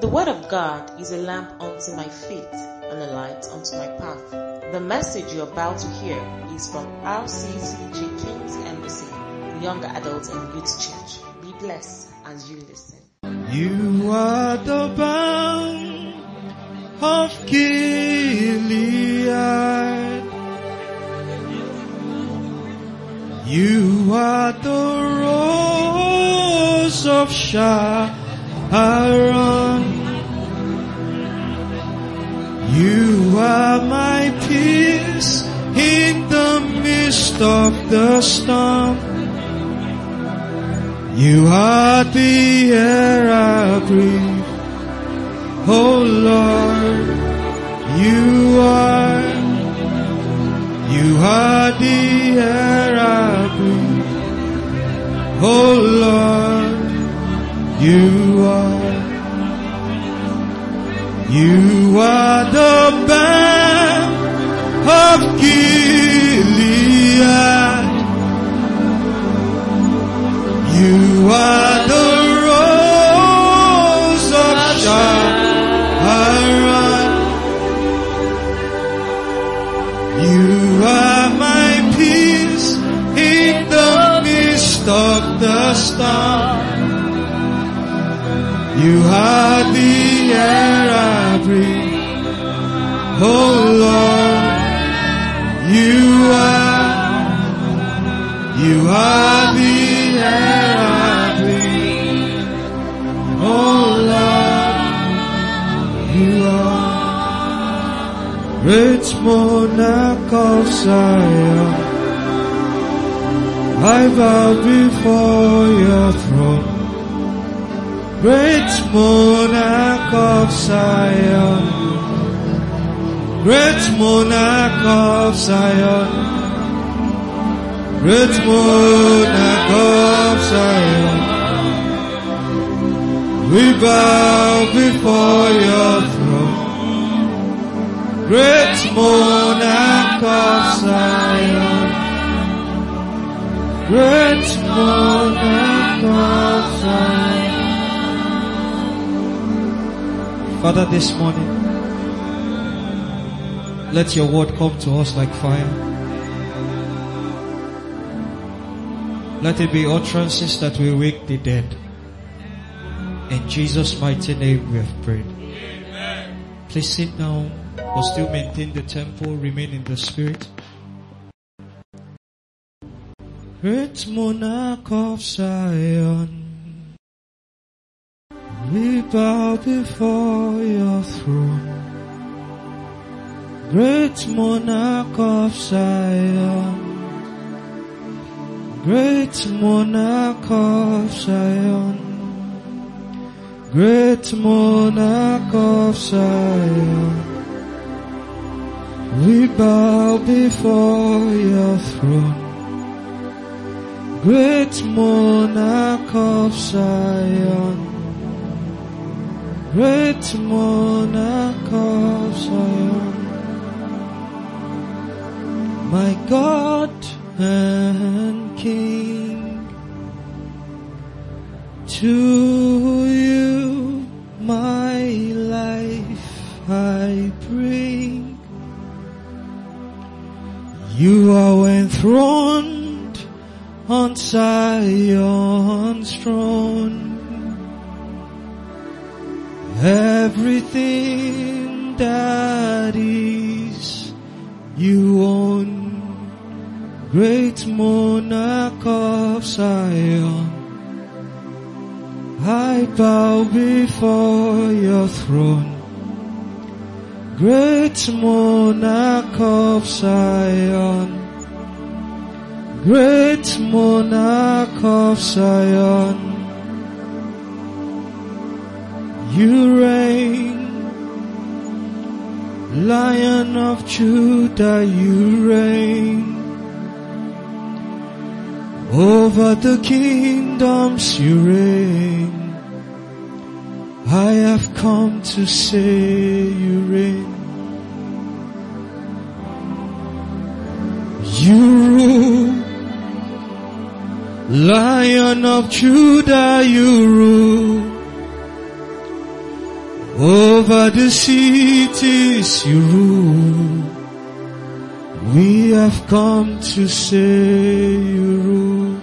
The word of God is a lamp unto my feet and a light unto my path. The message you're about to hear is from RCCG King's Embassy, the Young Adults and Youth Church. Be blessed as you listen. You are the balm of Gilead. You are the rose of Sharon. Are my peace in the midst of the storm. You are the air I breathe. Oh Lord, you are, you are the air I breathe. Oh Lord, you are, you are the balm of Gilead. You are the rose of Sharon. You are my peace in the midst of the storm. You are the air Breathe. Oh Lord, you are, you are the air I breathe. Oh Lord, you are great monarch of Zion. I bow before your throne. Great monarch of Zion. Great monarch of Zion. Great monarch of Zion. We bow before your throne. Great monarch of Zion. Great monarch of Zion. Father, this morning, let your word come to us like fire. Let it be utterances that will wake the dead. In Jesus' mighty name we have prayed. Amen. Please sit down or still maintain the tempo, remain in the spirit. Great of Zion, we bow before your throne. Great monarch of Zion, great monarch of Zion, great monarch of Zion. We bow before your throne. Great monarch of Zion. Great monarch of Zion. My God and King. To you my life I bring. You are enthroned on Zion's throne. Everything that is you own. Great monarch of Zion. I bow before your throne. Great monarch of Zion. Great monarch of Zion. You reign. Lion of Judah, you reign. Over the kingdoms you reign. I have come to say you reign. You rule. Lion of Judah, you rule. Over the cities you rule. We have come to say you rule.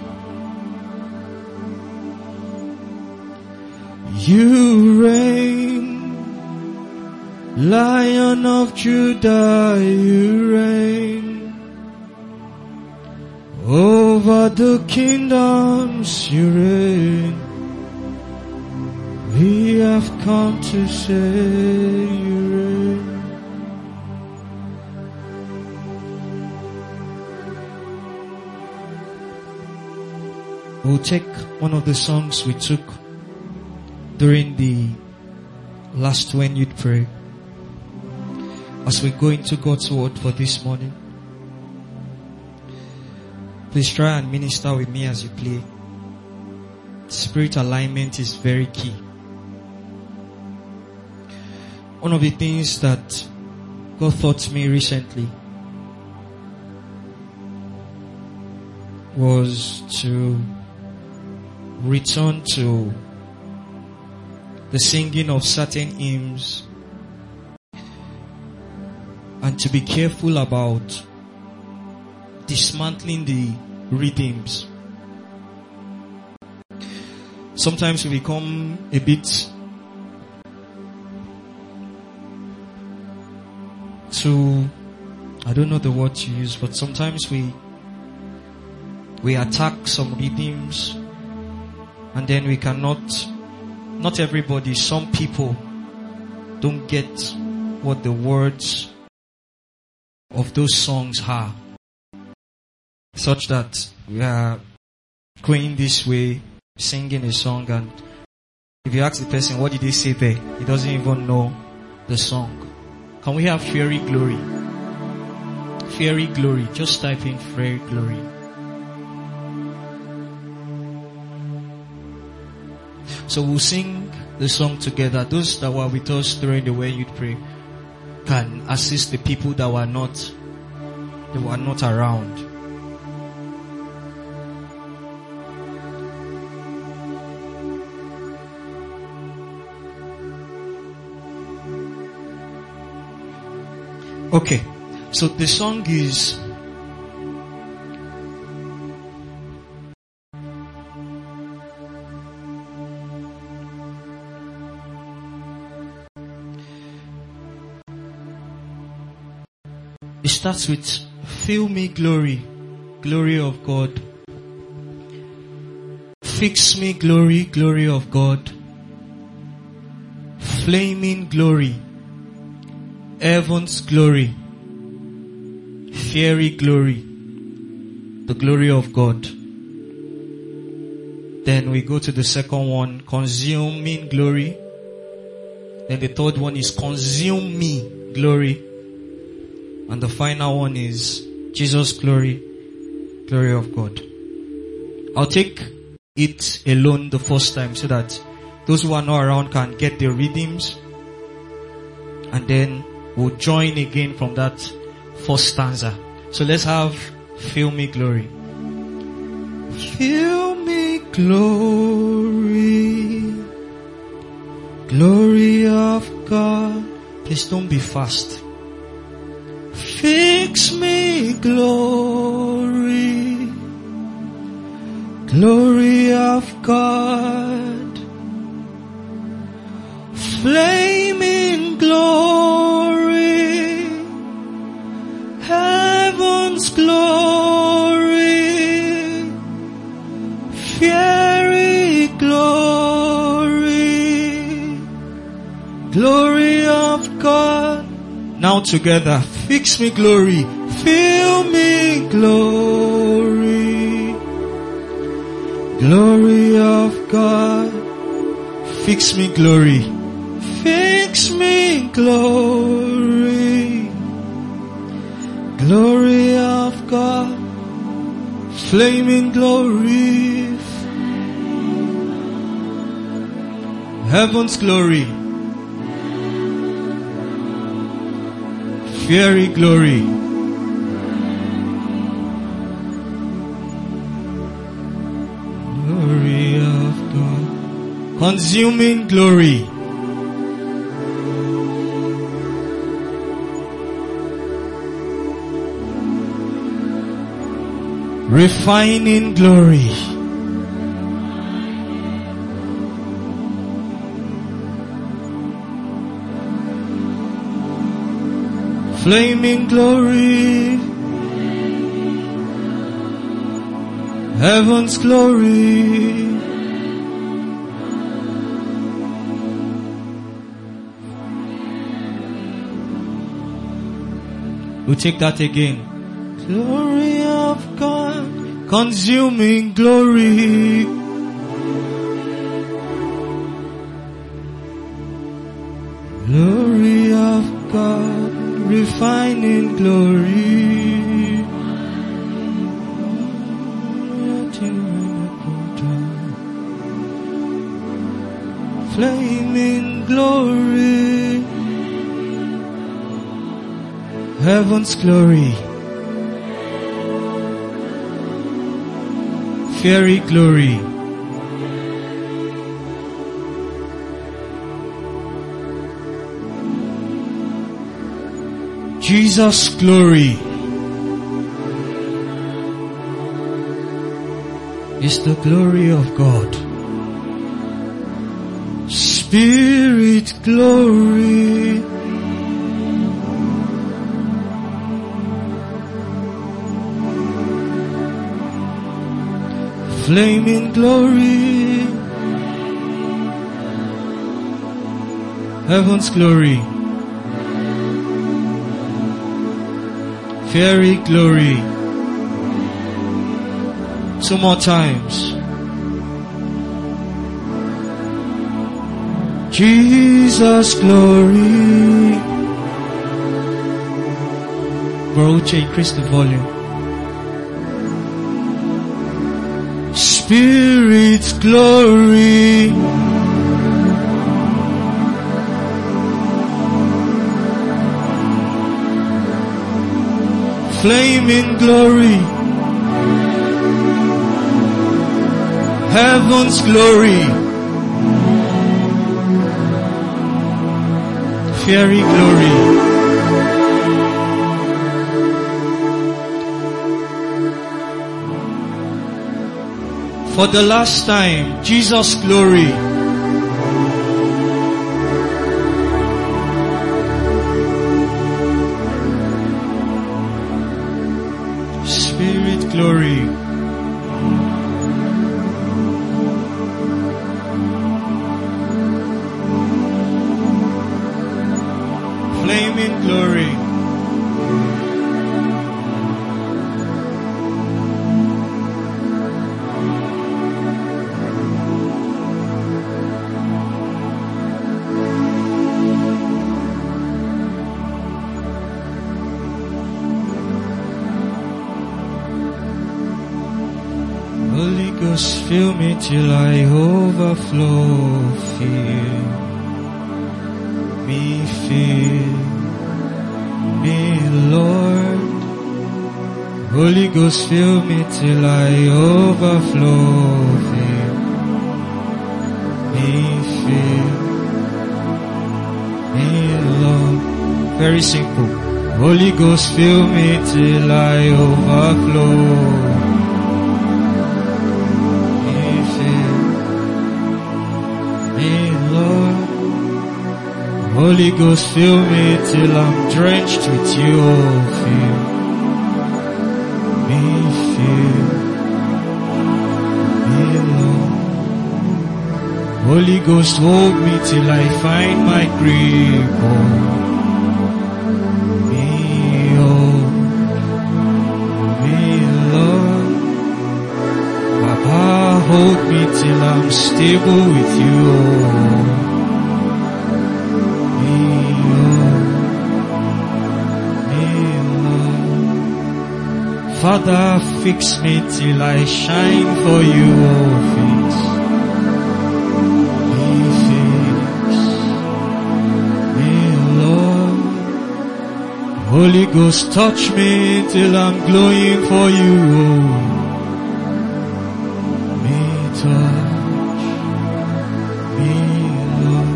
You reign. Lion of Judah, you reign. Over the kingdoms you reign. We have come to say you reign. We'll take one of the songs we took during the last when you'd pray. As we go into God's word for this morning, please try and minister with me as you play. Spirit alignment is very key. One of the things that God taught me recently was to return to the singing of certain hymns and to be careful about dismantling the rhythms. Sometimes we become a bit too, I don't know the word to use, but sometimes we, we attack some rhythms and then we cannot, not everybody, some people don't get what the words of those songs are. Such that we are going this way, singing a song and if you ask the person, what did he say there? He doesn't even know the song. Can we have fiery glory? Fiery glory. Just type in fiery glory. So we'll sing the song together. Those that were with us during the way you'd pray can assist the people that were not, that were not around. Okay. So the song is It starts with Fill me glory, glory of God. Fix me glory, glory of God. Flaming glory, heaven's glory, fiery glory, the glory of God. Then we go to the second one, consuming glory. Then the third one is consume me glory. And the final one is Jesus glory, glory of God. I'll take it alone the first time so that those who are not around can get their rhythms and then we'll join again from that first stanza. So let's have Fill Me Glory. Fill me glory, glory of God. Please don't be fast. Fix me glory, glory of God. Flaming glory, heaven's glory, fiery glory, glory of God. Now together, fix me glory, fill me glory, glory of God. Fix me glory, fix me glory, glory of God, flaming glory, heaven's glory, fiery glory. Glory of God. Consuming glory. Refining glory. Flaming glory. Heaven's glory. We'll take that again. Glory consuming glory. Glory of God, refining glory. Flaming glory. Heaven's glory. Fiery glory. Jesus glory is the glory of God. Spirit glory. Flaming glory. Heaven's glory. Fiery glory. Two more times. Jesus glory. Baruch, increase the volume. Spirit's glory. Flaming glory. Heaven's glory. Fiery glory. For the last time, Jesus glory. Spirit glory. Till I overflow. Fill me, fill me, Lord. Holy Ghost, fill me till I overflow. Fill me, fill me, Lord. Very simple. Holy Ghost, fill me till I overflow. Holy Ghost, fill me till I'm drenched with you. Fill me, fill me, Lord. Holy Ghost, hold me till I find my grip. Hold me, hold me, Lord. Papa, hold me till I'm stable with you. Father, fix me till I shine for you, oh Lord. Holy Ghost, touch me till I'm glowing for you, oh. Me touch. Me, Lord.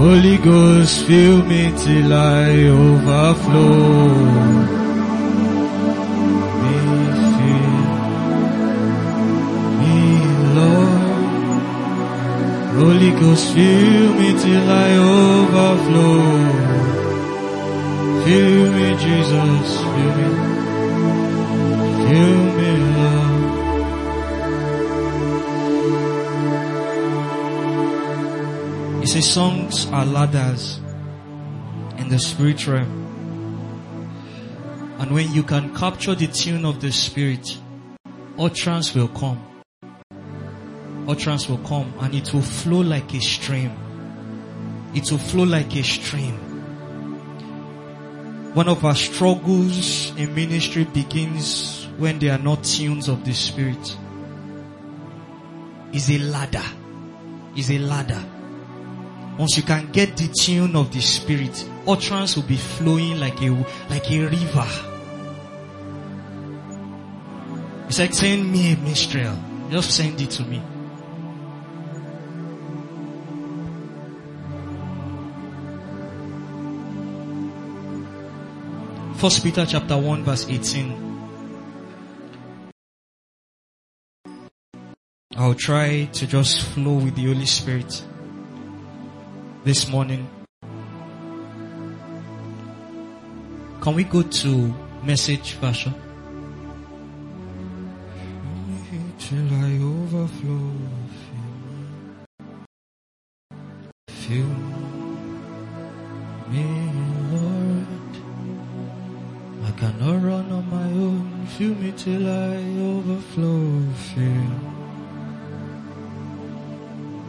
Holy Ghost, fill me till I overflow. Holy Ghost, fill me till I overflow. Fill me, Jesus, fill me. Fill me, Lord. He says songs are ladders in the spirit realm. And when you can capture the tune of the spirit, utterance will come. Utterance will come and it will flow like a stream. It will flow like a stream. One of our struggles in ministry begins when there are not tunes of the spirit. Is a ladder. Is a ladder. Once you can get the tune of the spirit, utterance will be flowing like a, like a river. It's like send me a minstrel. Just send it to me. First Peter chapter 1 verse 18. I'll try to just flow with the Holy Spirit this morning. Can we go to message version? Till I overflow, fill me, till I overflow. fear,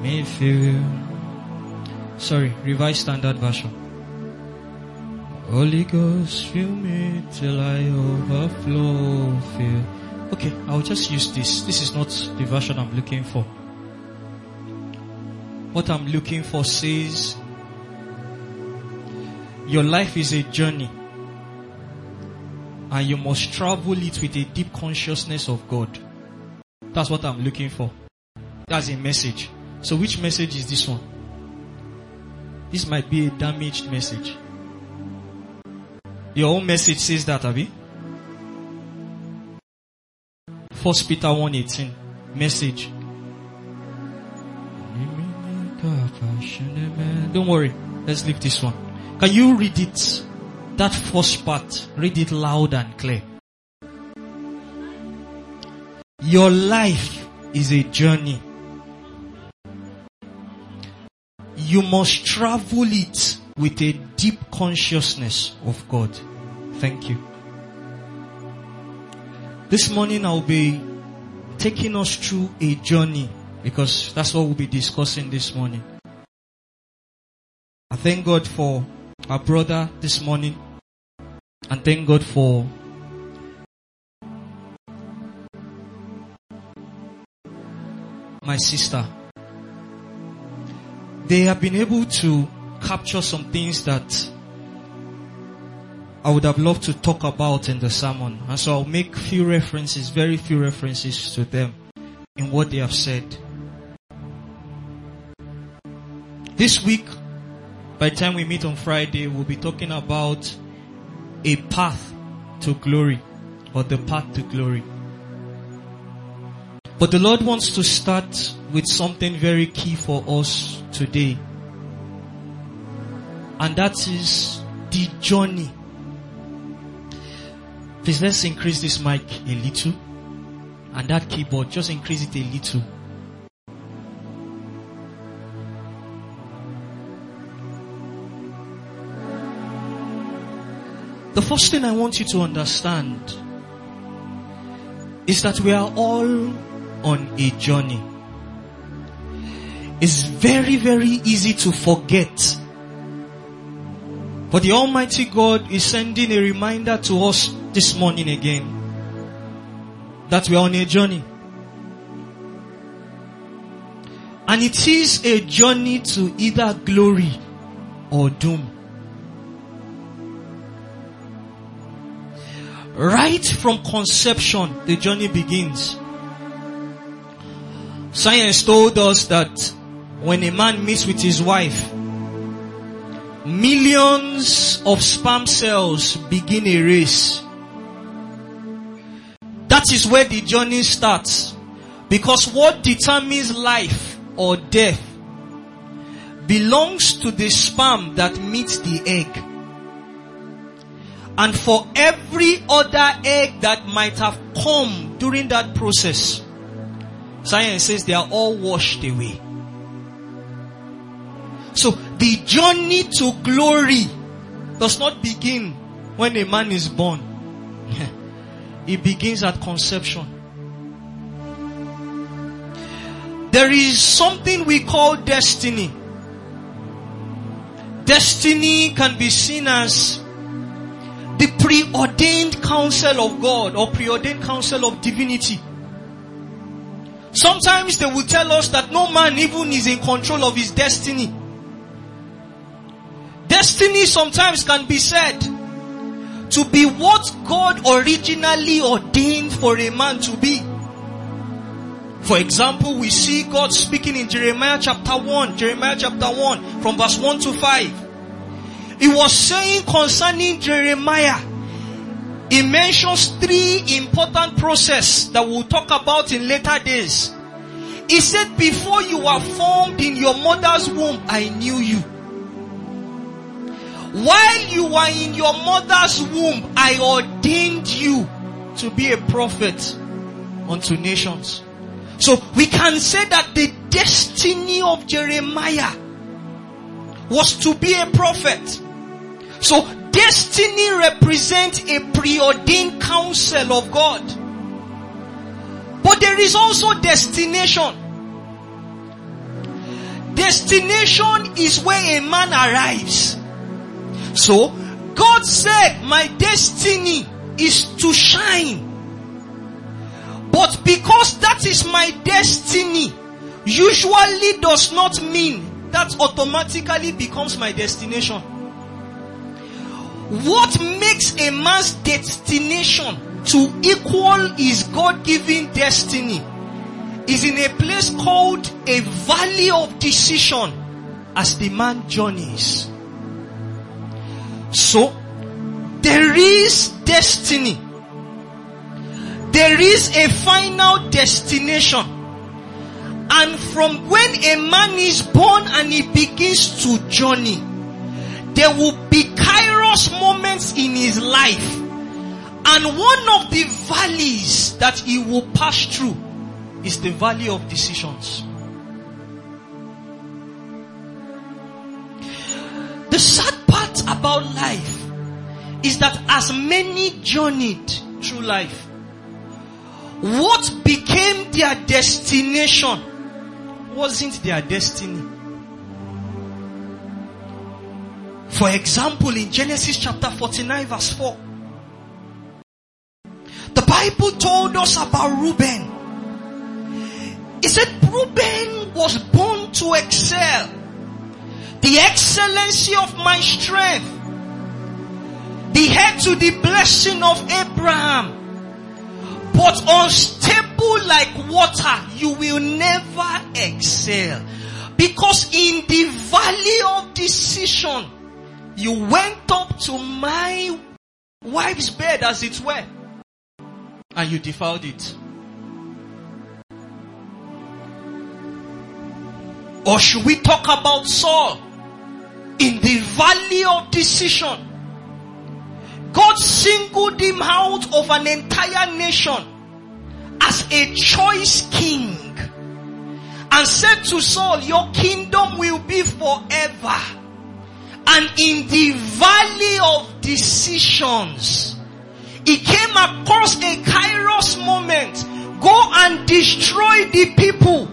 me, fill. Sorry, Revised Standard Version. Holy Ghost, fill me till I overflow. fear. Okay, I'll just use this. This is not the version I'm looking for. What I'm looking for says, your life is a journey and you must travel it with a deep consciousness of God. That's what I'm looking for. That's a message. So which message is this one? This might be a damaged message. Your own message says that, Abby. First Peter 1.18 message. Don't worry. Let's leave this one. Can you read it? That first part. Read it loud and clear. Your life is a journey. You must travel it with a deep consciousness of God. Thank you. This morning I'll be taking us through a journey because that's what we'll be discussing this morning. I thank God for our brother this morning and thank God for my sister. They have been able to capture some things that I would have loved to talk about in the sermon. And so I'll make few references, very few references to them in what they have said. This week, by the time we meet on Friday, we'll be talking about a path to glory or the path to glory. But the Lord wants to start with something very key for us today. And that is the journey. Please let's increase this mic a little. And that keyboard, just increase it a little. The first thing I want you to understand is that we are all on a journey. It's very, very easy to forget. But the Almighty God is sending a reminder to us this morning again that we are on a journey. And it is a journey to either glory or doom. Right from conception, the journey begins. Science told us that when a man meets with his wife, millions of sperm cells begin a race. That is where the journey starts. Because what determines life or death belongs to the sperm that meets the egg. And for every other egg that might have come during that process, science says they are all washed away. So the journey to glory does not begin when a man is born. it begins at conception. There is something we call destiny. Destiny can be seen as the preordained counsel of God or preordained counsel of divinity. Sometimes they will tell us that no man even is in control of his destiny. Destiny sometimes can be said to be what God originally ordained for a man to be. For example, we see God speaking in Jeremiah chapter 1, Jeremiah chapter 1 from verse 1 to 5. He was saying concerning Jeremiah, he mentions three important process that we'll talk about in later days. He said, before you were formed in your mother's womb, I knew you. While you were in your mother's womb, I ordained you to be a prophet unto nations. So we can say that the destiny of Jeremiah was to be a prophet. So destiny represents a preordained counsel of God. But there is also destination. Destination is where a man arrives. So God said, my destiny is to shine. But because that is my destiny, usually does not mean that automatically becomes my destination. What makes a man's destination to equal his God-given destiny is in a place called a valley of decision as the man journeys. So, there is destiny there is a final destination. And from when a man is born and he begins to journey, there will be kairos moments in his life. And one of the valleys that he will pass through is the valley of decisions. The sad part about life is that as many journeyed through life, what became their destination wasn't their destiny. For example, in Genesis chapter 49 verse 4, the Bible told us about Reuben. It said Reuben was born to excel. The excellency of my strength. The head to the blessing of Abraham but unstable like water, you will never excel. Because in the valley of decision, you went up to my wife's bed as it were, and you defiled it. Or should we talk about Saul? In the valley of decision, God singled him out of an entire nation as a choice king and said to Saul, your kingdom will be forever. And in the valley of decisions, he came across a kairos moment. Go and destroy the people.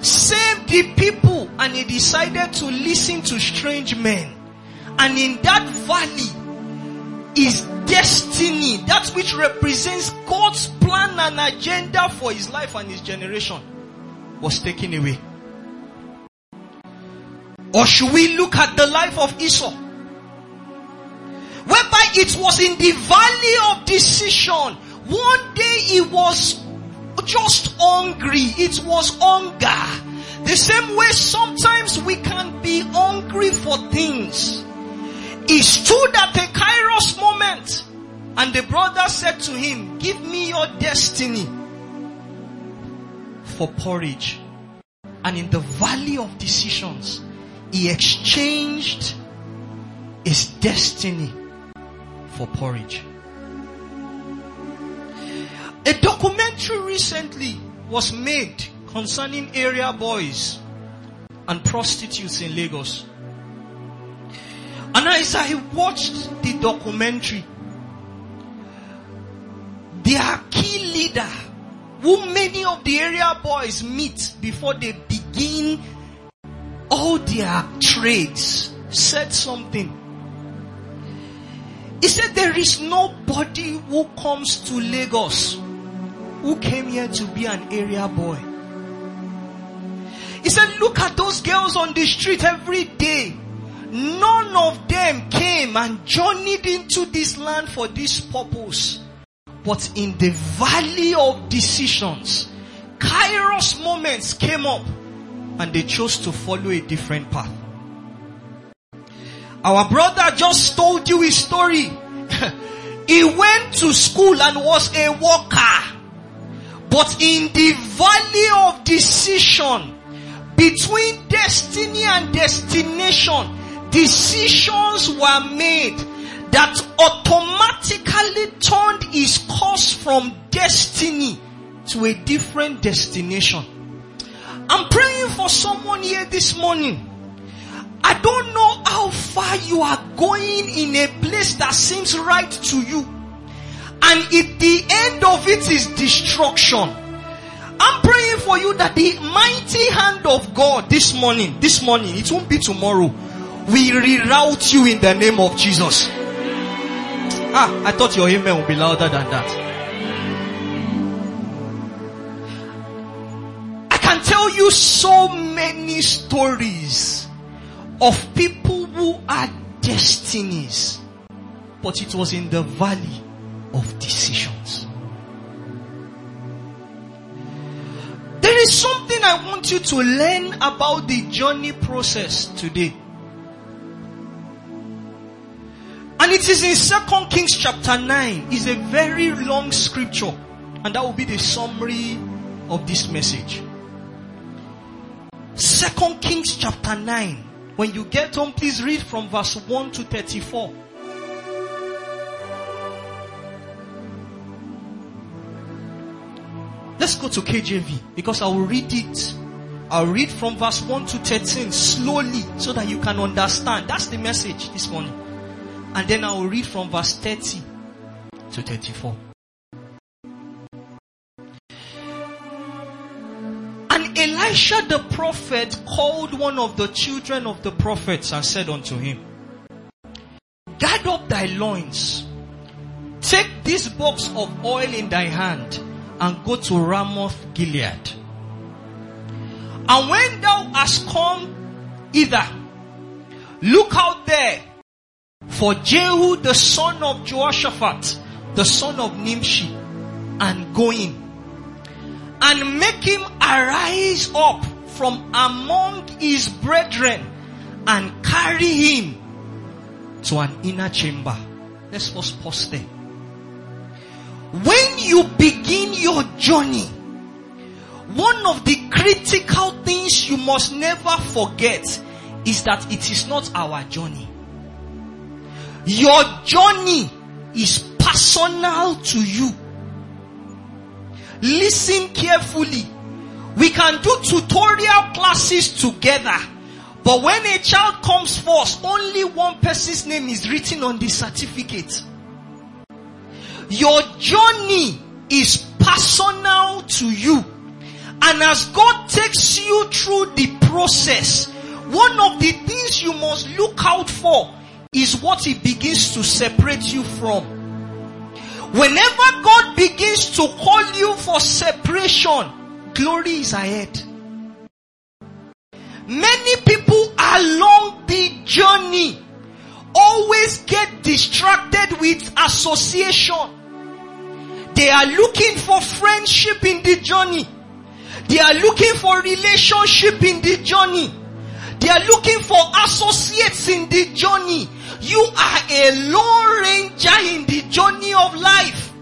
Save the people. And he decided to listen to strange men. And in that valley, his destiny, that which represents God's plan and agenda for his life and his generation, was taken away. Or should we look at the life of Esau? Whereby it was in the valley of decision. One day he was just hungry. It was hunger. The same way sometimes we can be hungry for things. He stood at a kairos moment and the brother said to him, give me your destiny for porridge. And in the valley of decisions, he exchanged his destiny for porridge. A documentary recently was made concerning area boys and prostitutes in Lagos. And as I watched the documentary, their key leader, who many of the area boys meet before they begin all their trades, said something. He said there is nobody who comes to Lagos who came here to be an area boy. He said, look at those girls on the street every day. None of them came and journeyed into this land for this purpose. But in the valley of decisions, kairos moments came up and they chose to follow a different path. Our brother just told you his story. he went to school and was a worker. But in the valley of decision, between destiny and destination, decisions were made that automatically turned his course from destiny to a different destination. I'm praying for someone here this morning. I don't know how far you are going in a place that seems right to you. And if the end of it is destruction, I'm praying for you that the mighty hand of God this morning, this morning, it won't be tomorrow, we reroute you in the name of Jesus. Ah, I thought your amen would be louder than that. So many stories of people who are destinies, but it was in the valley of decisions. There is something I want you to learn about the journey process today. And it is in Second Kings chapter 9. It's a very long scripture. And that will be the summary of this message. Second Kings chapter 9. When you get home, please read from verse 1 to 34. Let's go to KJV because I will read it. I'll read from verse 1 to 13 slowly so that you can understand. That's the message this morning. And then I will read from verse 30 to 34. Elisha the prophet called one of the children of the prophets and said unto him, Gird up thy loins, take this box of oil in thy hand, and go to Ramoth Gilead. And when thou hast come hither, look out there for Jehu the son of Jehoshaphat, the son of Nimshi, and go in. And make him arise up from among his brethren and carry him to an inner chamber. Let's first pause there. When you begin your journey, one of the critical things you must never forget is that it is not our journey. Your journey is personal to you. Listen carefully. We can do tutorial classes together. But when a child comes first, only one person's name is written on the certificate. Your journey is personal to you. And as God takes you through the process, one of the things you must look out for is what he begins to separate you from. Whenever God begins to call you for separation, glory is ahead. Many people along the journey always get distracted with association. They are looking for friendship in the journey. They are looking for relationship in the journey. They are looking for associates in the journey. You are a lone ranger in the journey of life.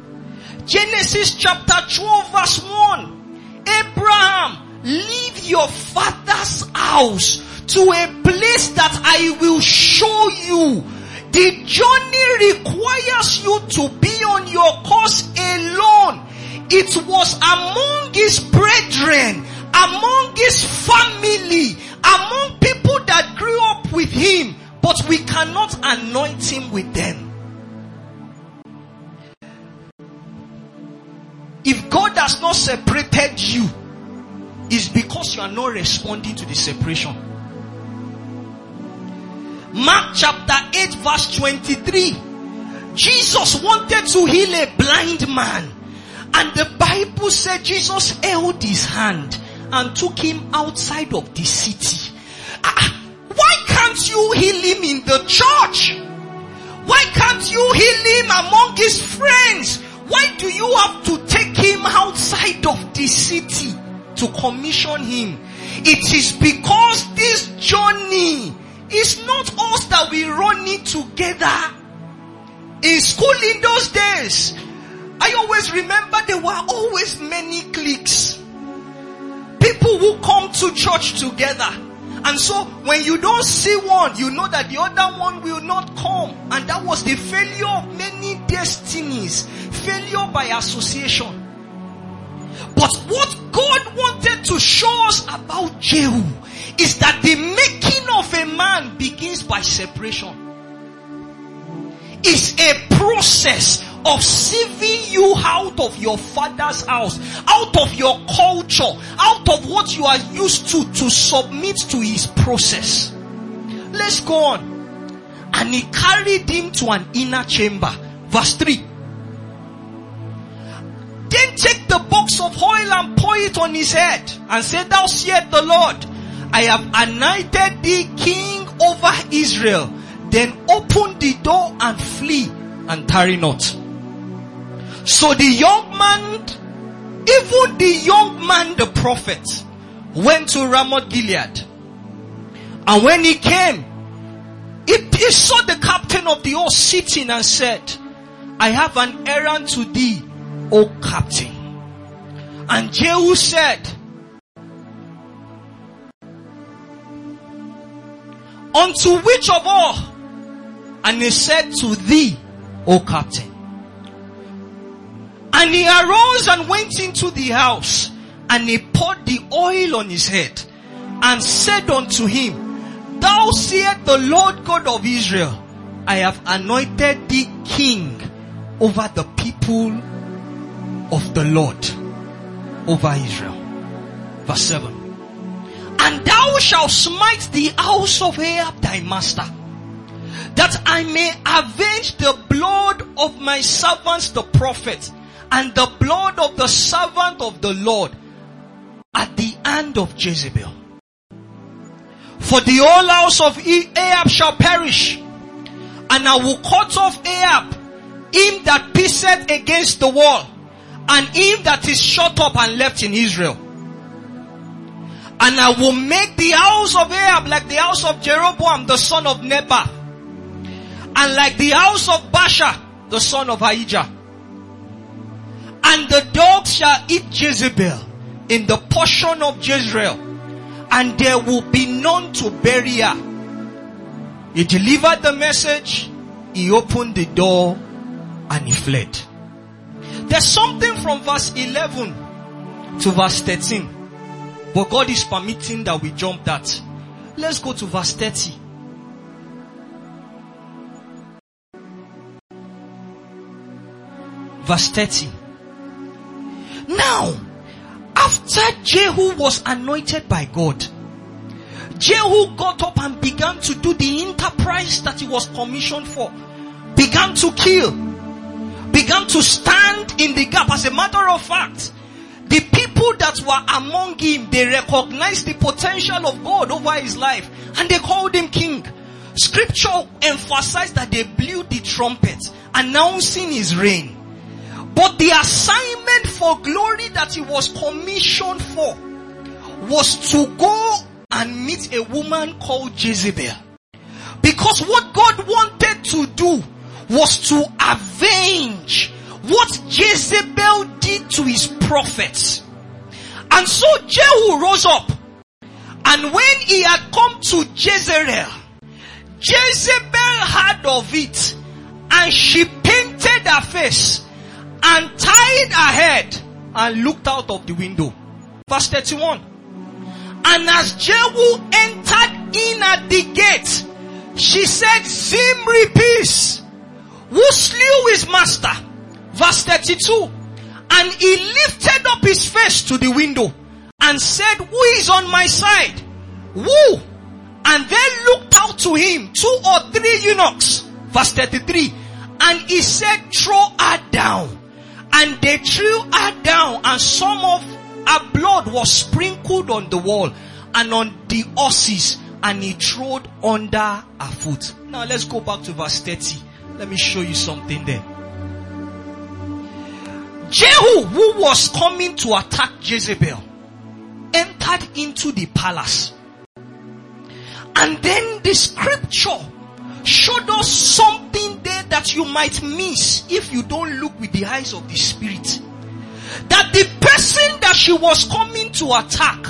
Genesis chapter 12 verse 1. Abraham, leave your father's house to a place that I will show you. The journey requires you to be on your course alone. It was among his brethren, among his family, among people that grew up with him, but we cannot anoint him with them. If God has not separated you, it's because you are not responding to the separation. Mark chapter 8 verse 23. Jesus wanted to heal a blind man. And the Bible said Jesus held his hand and took him outside of the city. Ah, can't you heal him in the church? Why can't you heal him among his friends? Why do you have to take him outside of the city to commission him? It is because this journey is not us that we run it together. In school in those days, I always remember there were always many cliques. People who come to church together. And so when you don't see one, you know that the other one will not come. And that was the failure of many destinies. Failure by association. But what God wanted to show us about Jehu is that the making of a man begins by separation. It's a process of sieving you out of your father's house, out of your culture, out of what you are used to, to submit to his process. Let's go on. And he carried him to an inner chamber. Verse 3. Then take the box of oil and pour it on his head and say, thou seest the Lord, I have anointed thee king over Israel. Then open the door and flee and tarry not. So the young man, even the young man, the prophet, went to Ramoth Gilead. And when he came, he, he saw the captain of the horse sitting and said, I have an errand to thee, O captain. And Jehu said, Unto which of all? And he said to thee, O captain. And he arose and went into the house and he poured the oil on his head and said unto him, Thou seest the Lord God of Israel, I have anointed thee king over the people of the Lord over Israel. Verse 7. And thou shalt smite the house of Ahab thy master, that I may avenge the blood of my servants the prophets, and the blood of the servant of the Lord at the hand of Jezebel. For the whole house of Ahab shall perish, and I will cut off Ahab, him that pisseth against the wall, and him that is shut up and left in Israel. And I will make the house of Ahab like the house of Jeroboam the son of Nebat, and like the house of Baasha the son of Ahijah. And the dogs shall eat Jezebel in the portion of Jezreel, and there will be none to bury her. He delivered the message, he opened the door, and he fled. There's something from verse 11 to verse 13. But God is permitting that we jump that. Let's go to verse 30. Verse 30. Now, after Jehu was anointed by God, Jehu got up and began to do the enterprise that he was commissioned for. Began to kill. Began to stand in the gap. As a matter of fact, the people that were among him, they recognized the potential of God over his life and they called him king. Scripture emphasized that they blew the trumpet announcing his reign. But the assignment for glory that he was commissioned for was to go and meet a woman called Jezebel. Because what God wanted to do was to avenge what Jezebel did to his prophets. And so Jehu rose up And when he had come to Jezreel, Jezebel heard of it and she painted her face and tied her head and looked out of the window. Verse 31. And as Jehu entered in at the gate, she said, Zimri peace, who slew his master. Verse 32. And he lifted up his face to the window and said, who is on my side? Who? And they looked out to him, two or three eunuchs. Verse 33. And he said, throw her down. And they threw her down and some of her blood was sprinkled on the wall and on the horses and he trod under her foot. Now let's go back to verse 30. Let me show you something there. Jehu, who was coming to attack Jezebel, entered into the palace. And then the scripture showed us something that you might miss if you don't look with the eyes of the spirit. That the person that she was coming to attack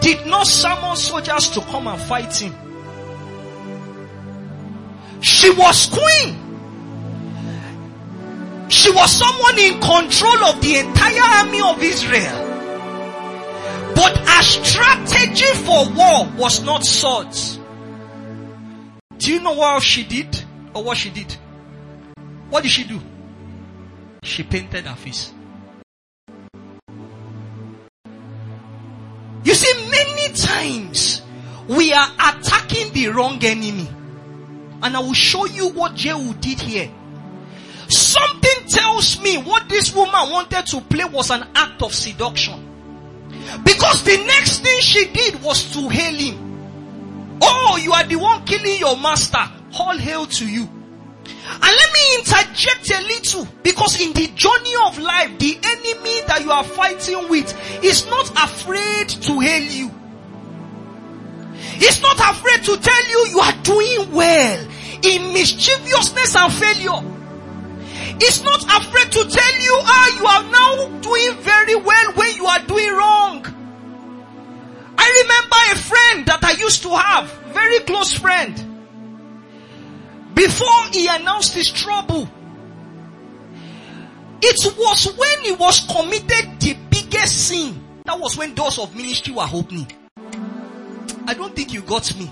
did not summon soldiers to come and fight him. She was queen. She was someone in control of the entire army of Israel. But her strategy for war was not swords. Do you know what she did? Or what she did? What did she do? She painted her face. You see, many times we are attacking the wrong enemy. And I will show you what Jehu did here. Something tells me what this woman wanted to play was an act of seduction. Because the next thing she did was to hail him. Oh, you are the one killing your master. All hail to you. And let me interject a little because in the journey of life, the enemy that you are fighting with is not afraid to hail you. He's not afraid to tell you you are doing well in mischievousness and failure. He's not afraid to tell you, ah, you are now doing very well when you are doing wrong. I remember a friend that I used to have, very close friend. Before he announced his trouble, it was when he was committed the biggest sin. That was when doors of ministry were opening. I don't think you got me.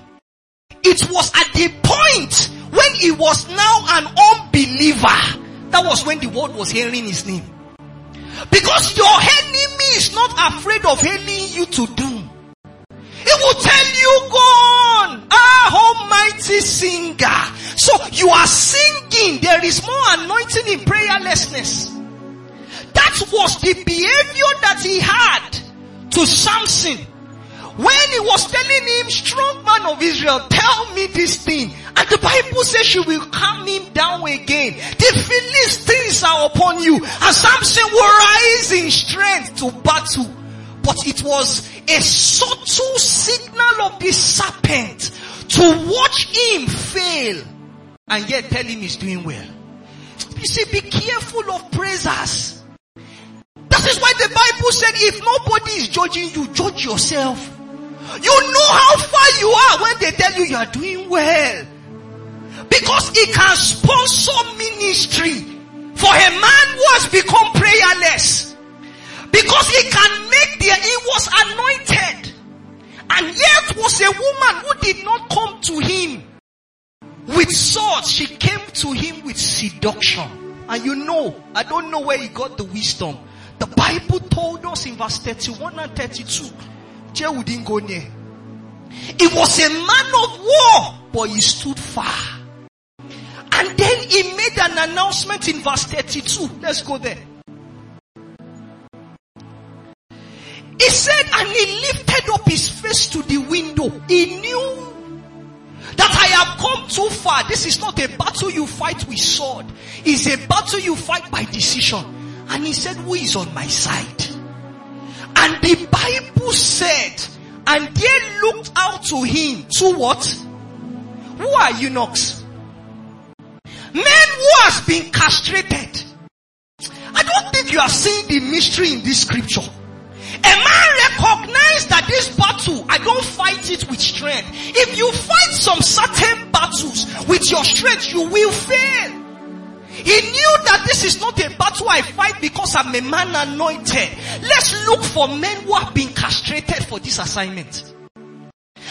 It was at the point when he was now an unbeliever that was when the world was hearing his name. Because your enemy is not afraid of hailing you to doom. He will tell you, go on. Ah, almighty singer. So you are singing. There is more anointing in prayerlessness. That was the behavior that he had to Samson. When he was telling him, strong man of Israel, tell me this thing. And the Bible says she will calm him down again. The Philistines are upon you. And Samson will rise in strength to battle. But it was a subtle signal of the serpent to watch him fail and yet tell him he's doing well. You see, be careful of praisers. That is why the Bible said if nobody is judging you, judge yourself. You know how far you are when they tell you you are doing well. Because it can sponsor ministry for a man who has become prayerless. Because he can make the, he was anointed. And yet was a woman who did not come to him with swords. She came to him with seduction. And you know, I don't know where he got the wisdom. The Bible told us in verse 31 and 32, Jehu didn't go near. He was a man of war, but he stood far. And then he made an announcement in verse 32. Let's go there. He said, and he lifted up his face to the window. He knew that I have come too far. This is not a battle you fight with sword. It's a battle you fight by decision. And he said, who is on my side? And the Bible said, and they looked out to him to what? Who are eunuchs? Men who has been castrated. I don't think you are seeing the mystery in this scripture. A man recognize that this battle, I don't fight it with strength. If you fight some certain battles with your strength, you will fail. He knew that this is not a battle I fight because I'm a man anointed. Let's look for men who have been castrated for this assignment.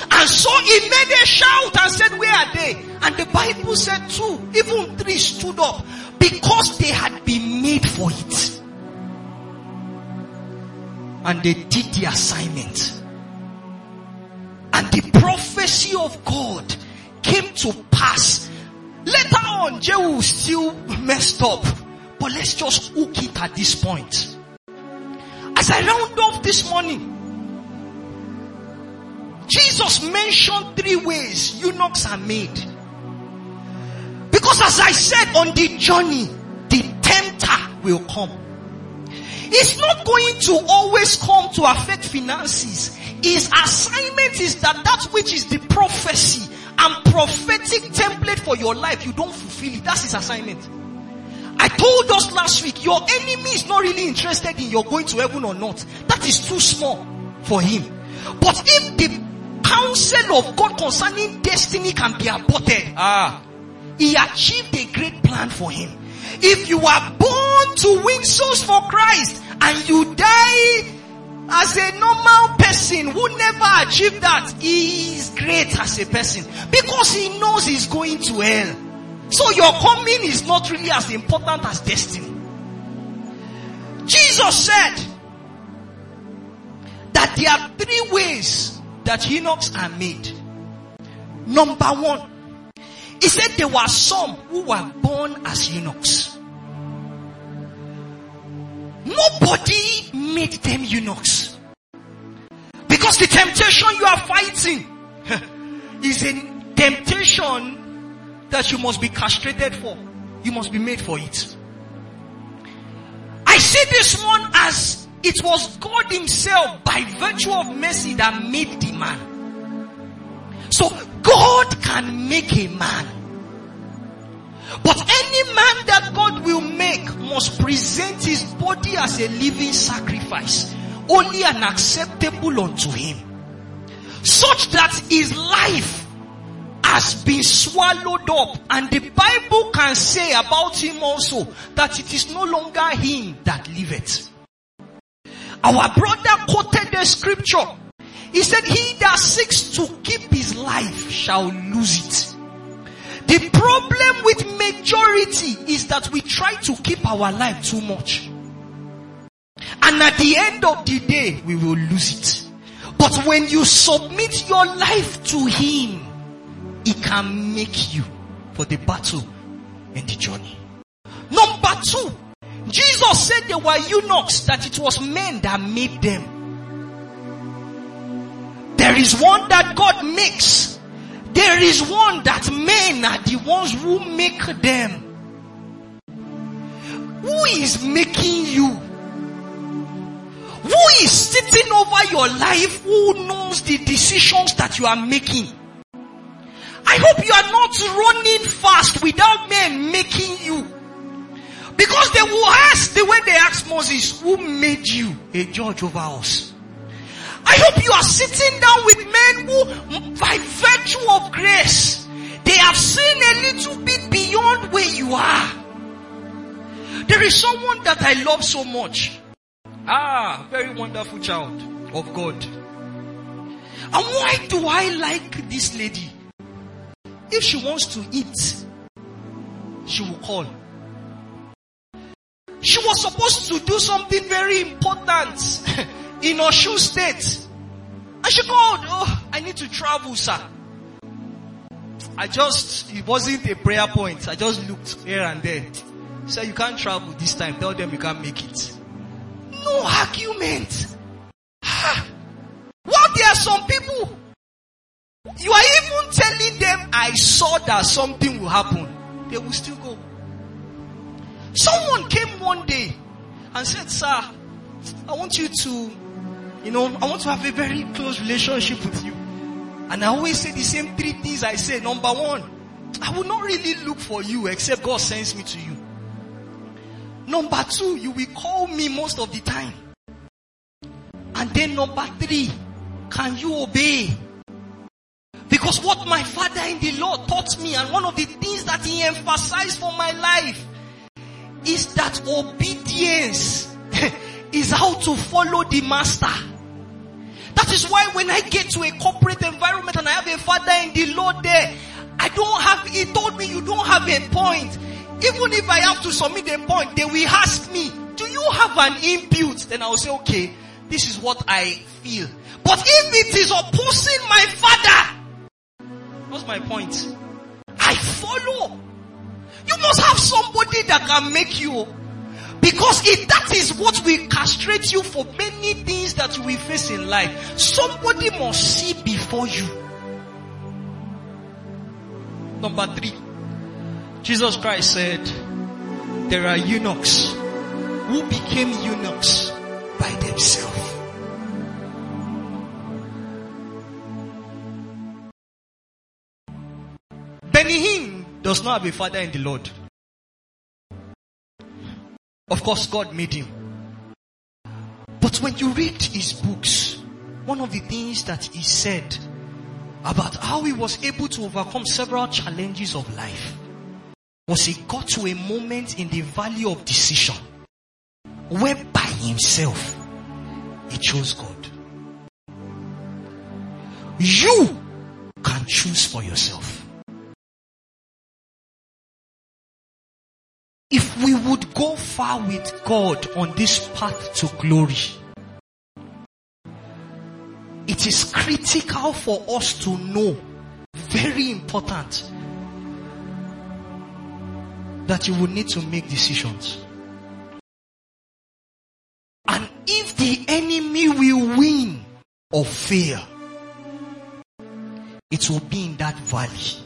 And so he made a shout and said, where are they? And the Bible said two, even three stood up because they had been made for it. And they did the assignment. And the prophecy of God came to pass. Later on, Jehu still messed up. But let's just hook it at this point. As I round off this morning, Jesus mentioned three ways eunuchs are made. Because as I said on the journey, the tempter will come. It's not going to always come to affect finances. His assignment is that that which is the prophecy and prophetic template for your life, you don't fulfill it. That's his assignment. I told us last week, your enemy is not really interested in your going to heaven or not. That is too small for him. But if the counsel of God concerning destiny can be aborted, ah, he achieved a great plan for him. If you are born to win souls for Christ and you die as a normal person who never achieved that, he is great as a person because he knows he's going to hell. So your coming is not really as important as destiny. Jesus said that there are three ways that eunuchs are made. Number one, he said there were some who were born as eunuchs. Nobody made them eunuchs. Because the temptation you are fighting is a temptation that you must be castrated for. You must be made for it. I see this one as it was God himself by virtue of mercy that made the man. So God can make a man. But any man that God will make must present his body as a living sacrifice, only and acceptable unto him. Such that his life has been swallowed up and the Bible can say about him also that it is no longer him that liveth our brother quoted the scripture. He said, he that seeks to keep his life shall lose it. The problem with majority is that we try to keep our life too much. And at the end of the day, we will lose it. But when you submit your life to him, he can make you for the battle and the journey. Number two, Jesus said they were eunuchs, that it was men that made them. There is one that God makes. There is one that men are the ones who make them. Who is making you? Who is sitting over your life who knows the decisions that you are making? I hope you are not running fast without men making you. Because they will ask the way they asked Moses, who made you a judge over us? I hope you are sitting down with men who, by virtue of grace, they have seen a little bit beyond where you are. There is someone that I love so much. Ah, very wonderful child of God. And why do I like this lady? If she wants to eat, she will call. She was supposed to do something very important in Osun state. And she called, oh, I need to travel, sir. I just, it wasn't a prayer point. I just looked here and there. Said, you can't travel this time. Tell them you can't make it. No argument. Ah. What? there are some people, you are even telling them, I saw that something will happen. They will still go. Someone came one day and said, sir, I want you to, you know, I want to have a very close relationship with you. And I always say the same three things I say. Number one, I will not really look for you except God sends me to you. Number two, you will call me most of the time. And then number three, can you obey? Because what my father in the Lord taught me and one of the things that he emphasized for my life is that obedience is how to follow the master. That is why when I get to a corporate environment and I have a father in the Lord there, I don't have, he told me you don't have a point. Even if I have to submit a point, they will ask me, do you have an input? Then I will say, okay, this is what I feel. But if it is opposing my father, what's my point? I follow. You must have somebody that can make you because if that is what will castrate you for many things that will face in life, somebody must see before you. Number three, Jesus Christ said, there are eunuchs who became eunuchs by themselves. Benny Hinn does not have a father in the Lord. Of course, God made him. But when you read his books, one of the things that he said about how he was able to overcome several challenges of life was he got to a moment in the valley of decision where by himself he chose God. You can choose for yourself. If we would go far with God on this path to glory, it is critical for us to know, very important, that you will need to make decisions. And if the enemy will win or fail, it will be in that valley.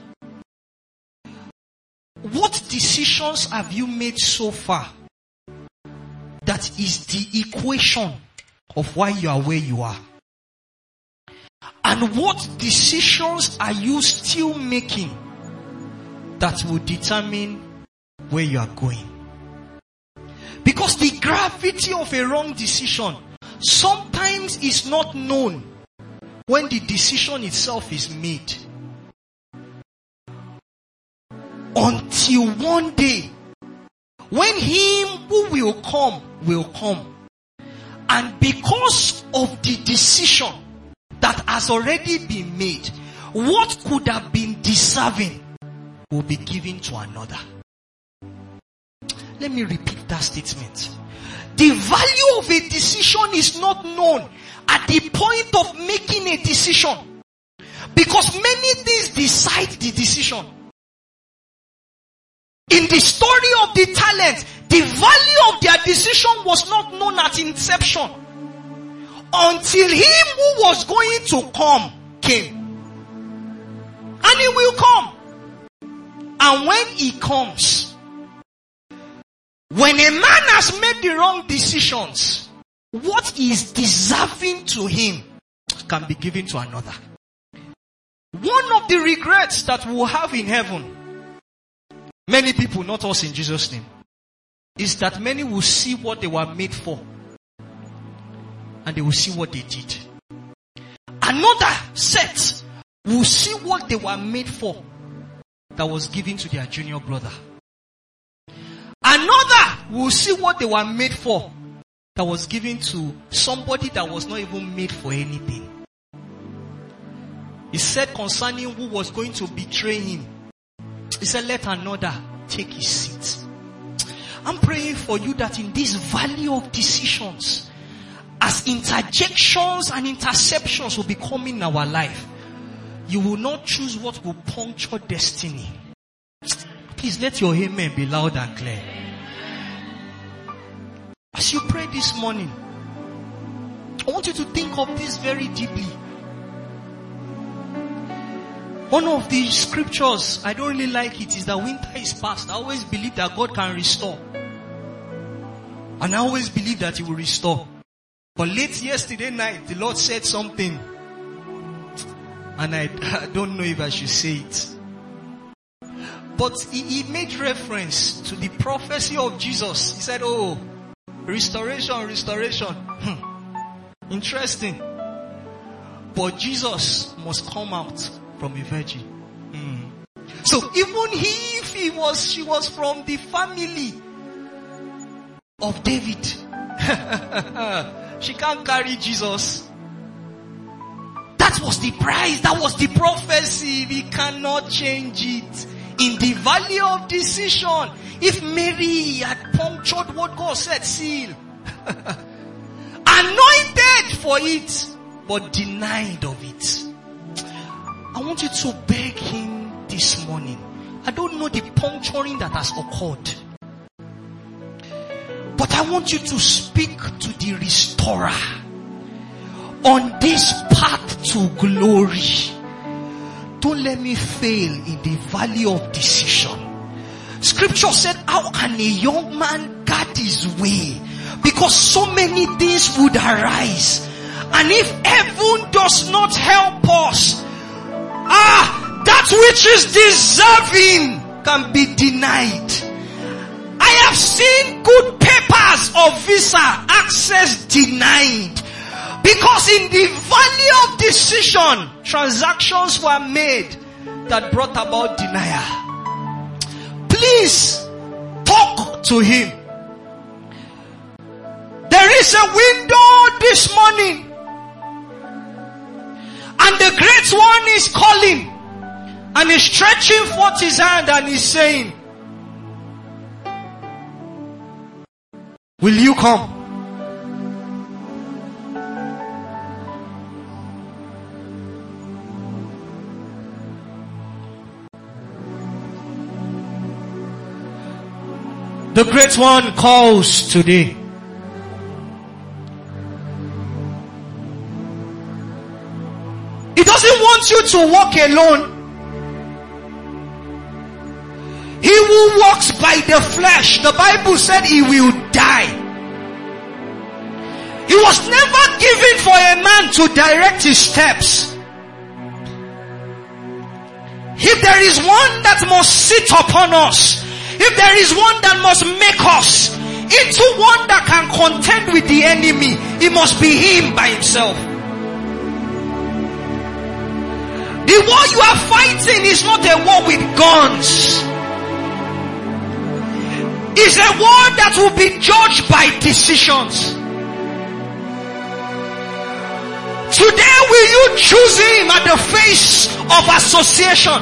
What decisions have you made so far that is the equation of why you are where you are? And what decisions are you still making that will determine where you are going? Because the gravity of a wrong decision sometimes is not known when the decision itself is made. Until one day, when him who will come will come. And because of the decision that has already been made, what could have been deserving will be given to another. Let me repeat that statement. The value of a decision is not known at the point of making a decision. Because many things decide the decision. In the story of the talent, the value of their decision was not known at inception until him who was going to come came. And he will come. And when he comes, when a man has made the wrong decisions, what is deserving to him can be given to another. One of the regrets that we'll have in heaven Many people, not us in Jesus' name, is that many will see what they were made for and they will see what they did. Another set will see what they were made for that was given to their junior brother. Another will see what they were made for that was given to somebody that was not even made for anything. He said concerning who was going to betray him, he said, let another take his seat. I'm praying for you that in this valley of decisions, as interjections and interceptions will be coming in our life, you will not choose what will puncture destiny. Please let your amen be loud and clear. As you pray this morning, I want you to think of this very deeply. One of the scriptures, I don't really like it, is that winter is past. I always believe that God can restore. And I always believe that He will restore. But late yesterday night, the Lord said something. And I, I don't know if I should say it. But he, he made reference to the prophecy of Jesus. He said, oh, restoration, restoration. Hmm. Interesting. But Jesus must come out from a virgin. Mm. So even if he was, she was from the family of David, she can't carry Jesus. That was the price. That was the prophecy. We cannot change it. In the valley of decision, if Mary had punctured what God said, seal. Anointed for it, but denied of it. I want you to beg him this morning. I don't know the puncturing that has occurred. But I want you to speak to the restorer on this path to glory. Don't let me fail in the valley of decision. Scripture said, how can a young man guard his way? Because so many things would arise. And if heaven does not help us, ah, that which is deserving can be denied. I have seen good papers of visa access denied. Because in the valley of decision, transactions were made that brought about denial. Please talk to him. There is a window this morning. And the great one is calling and is stretching forth his hand and is saying, Will you come? The great one calls today. Doesn't want you to walk alone. He who walks by the flesh, the Bible said he will die. He was never given for a man to direct his steps. If there is one that must sit upon us, if there is one that must make us into one that can contend with the enemy, it must be him by himself. The war you are fighting is not a war with guns. It's a war that will be judged by decisions. Today will you choose him at the face of association?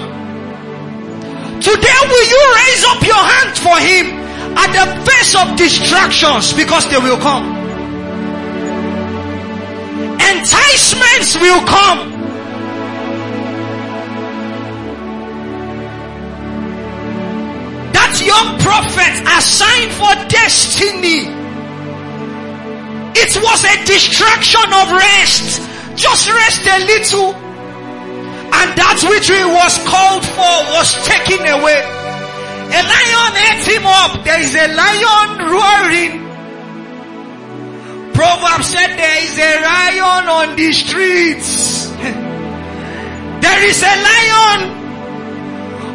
Today will you raise up your hand for him at the face of distractions because they will come. Enticements will come. Young prophet assigned for destiny. It was a distraction of rest. Just rest a little. And that which he was called for was taken away. A lion ate him up. There is a lion roaring. Proverbs said there is a lion on the streets. there is a lion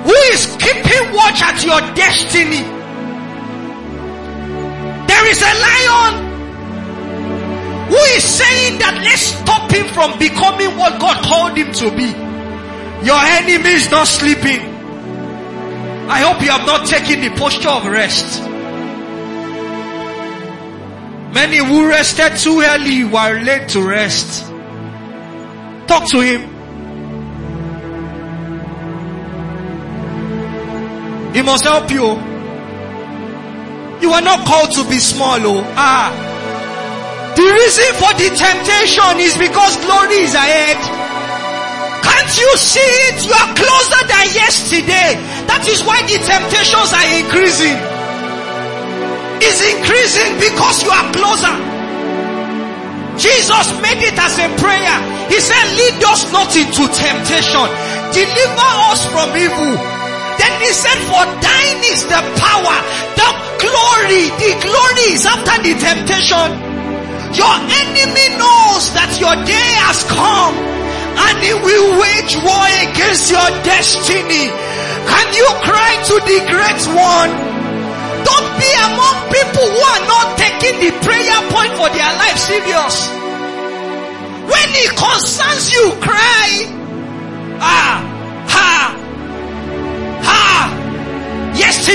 who is keeping watch at your destiny. There is a lion who is saying that let's stop him from becoming what God called him to be. Your enemy is not sleeping. I hope you have not taken the posture of rest. Many who rested too early were late to rest. Talk to him. He must help you. You are not called to be small, oh. Ah. The reason for the temptation is because glory is ahead. Can't you see it? You are closer than yesterday. That is why the temptations are increasing. It's increasing because you are closer. Jesus made it as a prayer. He said, lead us not into temptation. Deliver us from evil. Then he said, for thine is the power, the glory. The glory is after the temptation. Your enemy knows that your day has come and he will wage war against your destiny. Can you cry to the great one? Don't be among people who are not taking the prayer point for their life serious. When it concerns you, cry. Ah,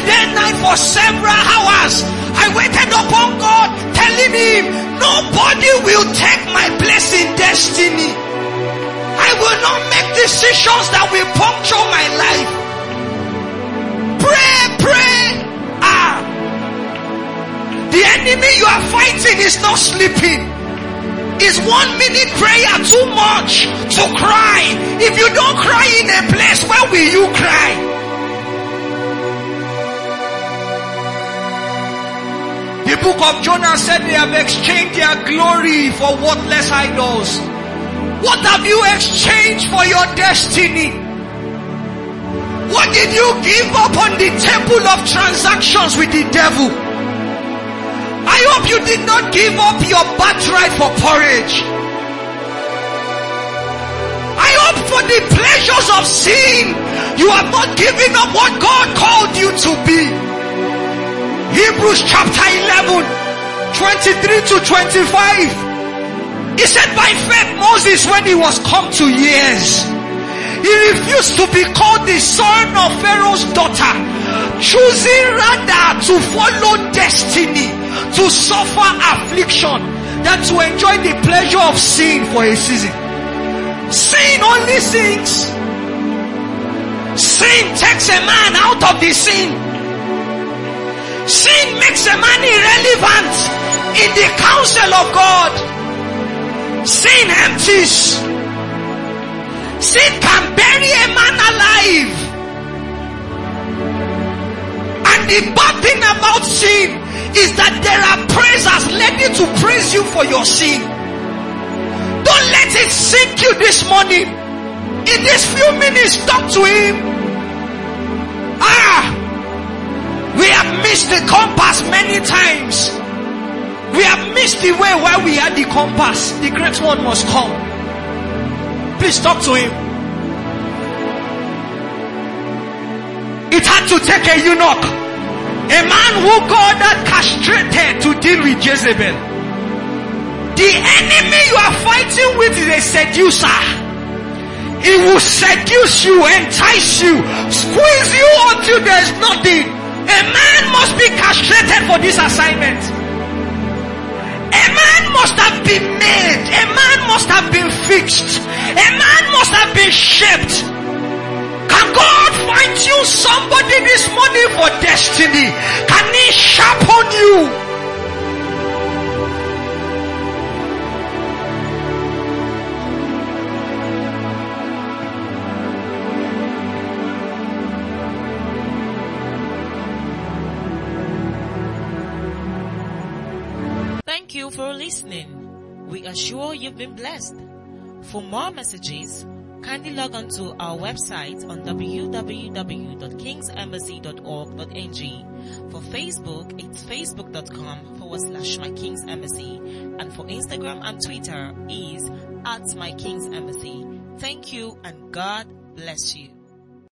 Yesterday night for several hours, I waited upon God telling him, nobody will take my place in destiny. I will not make decisions that will puncture my life. Pray, pray. Ah. The enemy you are fighting is not sleeping. Is one minute prayer too much to cry? If you don't cry in a place, where will you cry? The book of Jonah said they have exchanged their glory for worthless idols. What have you exchanged for your destiny? What did you give up on the temple of transactions with the devil? I hope you did not give up your birthright for porridge. I hope for the pleasures of sin, you have not given up what God called you to be. Hebrews chapter 11, 23 to 25. He said by faith Moses when he was come to years, he refused to be called the son of Pharaoh's daughter, choosing rather to follow destiny, to suffer affliction, than to enjoy the pleasure of sin for a season. Sin only sins. Sin takes a man out of the sin. Sin makes a man irrelevant in the counsel of God. Sin empties. Sin can bury a man alive. And the bad thing about sin is that there are praisers ready to praise you for your sin. Don't let it sink you this morning. In these few minutes, talk to him. Missed the compass many times. We have missed the way where we had the compass. The great one must come. Please talk to him. It had to take a eunuch, a man who God had castrated to deal with Jezebel. The enemy you are fighting with is a seducer. He will seduce you, entice you, squeeze you until there's nothing. A man must be castrated for this assignment. A man must have been made. A man must have been fixed. A man must have been shaped. Can God find you somebody this morning for destiny? Can he sharpen you? You for listening. We are sure you've been blessed. For more messages, kindly log on to our website on www.kingsembassy.org.ng. For Facebook, it's facebook.com forward slash my king's embassy. And for Instagram and Twitter is at my king's embassy. Thank you and God bless you.